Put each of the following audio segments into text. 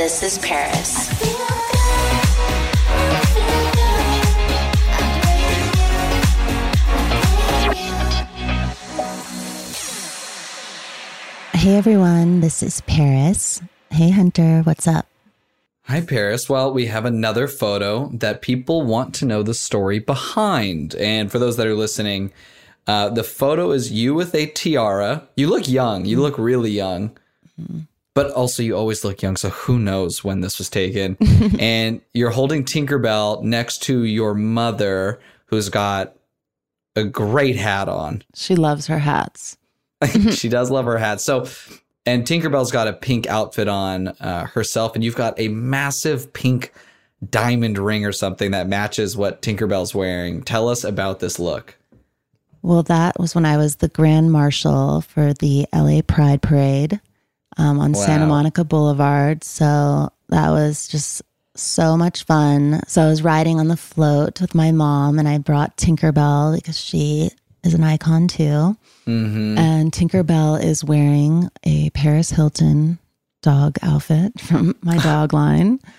This is Paris. Hey everyone, this is Paris. Hey Hunter, what's up? Hi, Paris. Well, we have another photo that people want to know the story behind. And for those that are listening, uh, the photo is you with a tiara. You look young. You look really young. But also, you always look young. So who knows when this was taken? and you're holding Tinkerbell next to your mother, who's got a great hat on. She loves her hats. she does love her hat. So, and Tinkerbell's got a pink outfit on uh, herself, and you've got a massive pink diamond ring or something that matches what Tinkerbell's wearing. Tell us about this look. Well, that was when I was the grand marshal for the LA Pride Parade um, on Wow. Santa Monica Boulevard. So that was just so much fun. So I was riding on the float with my mom, and I brought Tinkerbell because she is an icon too. Mm-hmm. And Tinkerbell is wearing a Paris Hilton dog outfit from my dog line.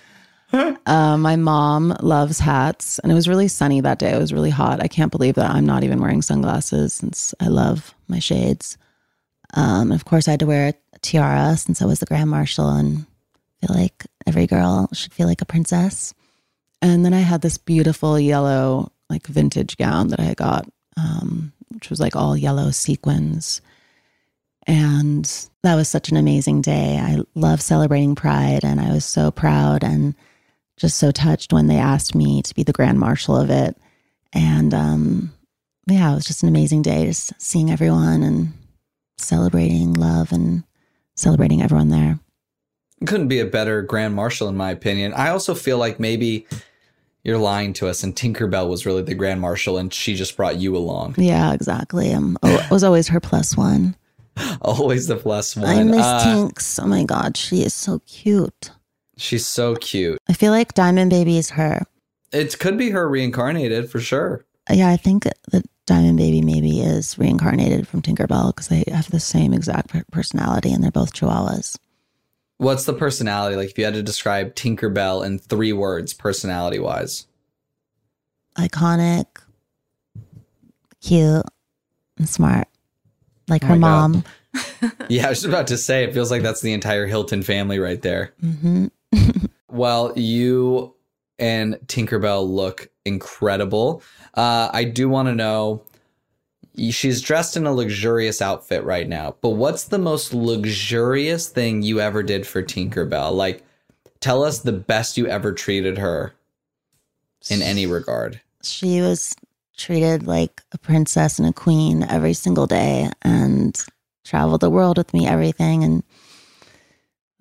Uh, my mom loves hats, and it was really sunny that day. It was really hot. I can't believe that I'm not even wearing sunglasses since I love my shades. Um, of course, I had to wear a tiara since I was the grand marshal, and feel like every girl should feel like a princess. And then I had this beautiful yellow, like vintage gown that I got, um, which was like all yellow sequins. And that was such an amazing day. I love celebrating Pride, and I was so proud and just so touched when they asked me to be the grand marshal of it. And um, yeah, it was just an amazing day, just seeing everyone and celebrating love and celebrating everyone there. Couldn't be a better grand marshal, in my opinion. I also feel like maybe you're lying to us, and Tinkerbell was really the grand marshal, and she just brought you along. Yeah, exactly. I was always her plus one. Always the plus one. I miss Uh, Tinks. Oh my God, she is so cute. she's so cute. I feel like Diamond Baby is her. It could be her reincarnated for sure. Yeah, I think that Diamond Baby maybe is reincarnated from Tinkerbell because they have the same exact personality and they're both Chihuahuas. What's the personality like? If you had to describe Tinkerbell in three words, personality wise, Iconic, cute, and smart. Like Oh her mom. yeah, I was just about to say, it feels like that's the entire Hilton family right there. hmm Well, you and Tinkerbell look incredible. Uh, I do want to know she's dressed in a luxurious outfit right now. But what's the most luxurious thing you ever did for Tinkerbell? Like, tell us the best you ever treated her in any regard. She was treated like a princess and a queen every single day and traveled the world with me, everything. And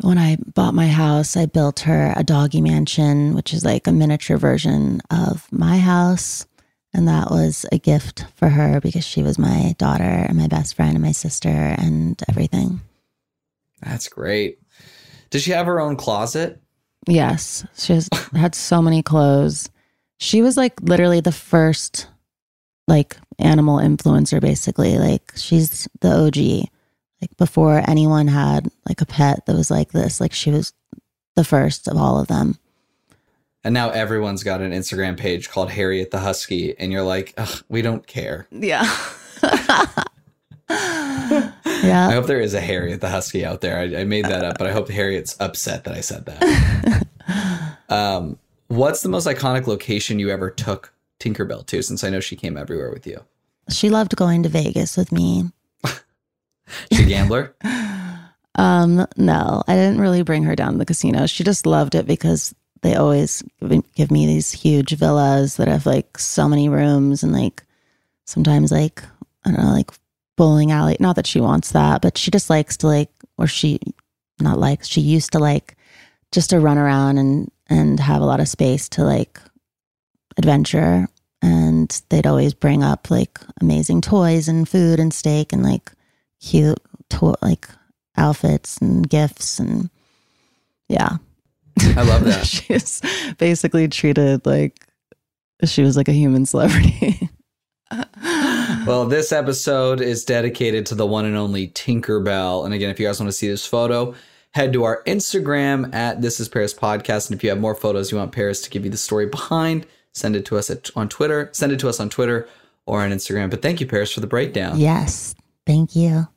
when I bought my house, I built her a doggy mansion, which is like a miniature version of my house. And that was a gift for her because she was my daughter and my best friend and my sister and everything. That's great. Does she have her own closet? Yes. She has had so many clothes. She was like literally the first like animal influencer, basically. Like she's the OG. Like before anyone had like a pet that was like this, like she was the first of all of them. And now everyone's got an Instagram page called Harriet the Husky, and you're like, we don't care. Yeah. Yeah i hope there is a Harriet the Husky out there. I, I made that up, but I hope Harriet's upset that I said that. um, what's the most iconic location you ever took Tinkerbell to? Since I know she came everywhere with you. She loved going to Vegas with me. She gambler? Um, no, I didn't really bring her down to the casino. She just loved it because they always give give me these huge villas that have like so many rooms and like sometimes like I don't know, like bowling alley. Not that she wants that, but she just likes to like, or she not likes. She used to like just to run around and and have a lot of space to like adventure. And they'd always bring up like amazing toys and food and steak and like cute to- like outfits and gifts and yeah. I love that. She's basically treated like she was like a human celebrity. Well, this episode is dedicated to the one and only Tinkerbell. And again, if you guys want to see this photo, head to our Instagram at This Is Paris Podcast. And if you have more photos you want Paris to give you the story behind, send it to us at, on Twitter. Send it to us on Twitter or on Instagram. But thank you, Paris, for the breakdown. yes. Thank you.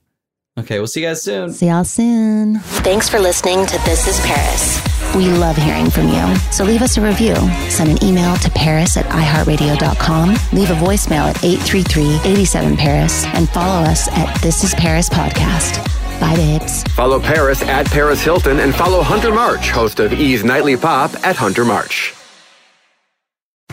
Okay, we'll see you guys soon. See y'all soon. Thanks for listening to This is Paris. We love hearing from you. So leave us a review. Send an email to paris at iheartradio.com. Leave a voicemail at 833-87-PARIS. And follow us at This is Paris Podcast. Bye, babes. Follow Paris at Paris Hilton and follow Hunter March, host of E's Nightly Pop at Hunter March.